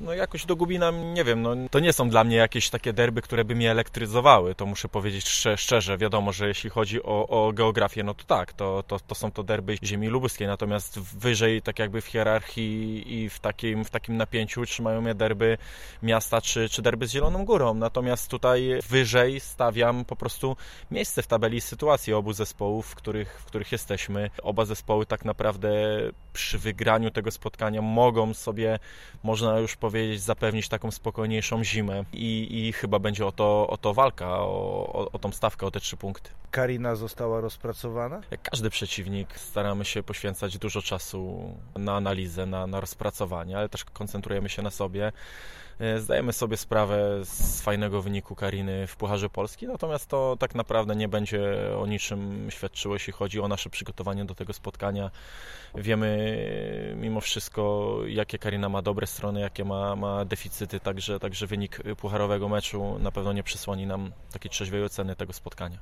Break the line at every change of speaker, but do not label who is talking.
No jakoś do Gubina, nie wiem, no to nie są dla mnie jakieś takie derby, które by mnie elektryzowały, to muszę powiedzieć szczerze. Wiadomo, że jeśli chodzi o, o geografię, no to tak, to, to, to są to derby ziemi lubuskiej, natomiast wyżej, tak jakby w hierarchii i w takim, w takim napięciu trzymają mnie derby miasta czy, czy derby z Zieloną Górą. Natomiast tutaj wyżej stawiam po prostu miejsce w tabeli sytuacji obu zespołów, w których, w których jesteśmy. Oba zespoły tak naprawdę przy wygraniu tego spotkania mogą sobie, można już powiedzieć, zapewnić taką spokojniejszą zimę i, i chyba będzie o to, o to walka, o, o, o tą stawkę, o te trzy punkty.
Karina została rozpracowana?
Jak każdy przeciwnik staramy się poświęcać dużo czasu na analizę, na, na rozpracowanie, ale też koncentrujemy się na sobie. E, zdajemy sobie sprawę z fajnego wyniku Kariny w Pucharze Polski, natomiast to tak naprawdę nie będzie o niczym świadczyło, jeśli chodzi o nasze przygotowanie do tego spotkania. Wiemy mimo wszystko, jakie Karina ma dobre strony, jakie ma, ma deficyty, także, także wynik pucharowego meczu na pewno nie przysłoni nam takiej trzeźwej oceny tego spotkania.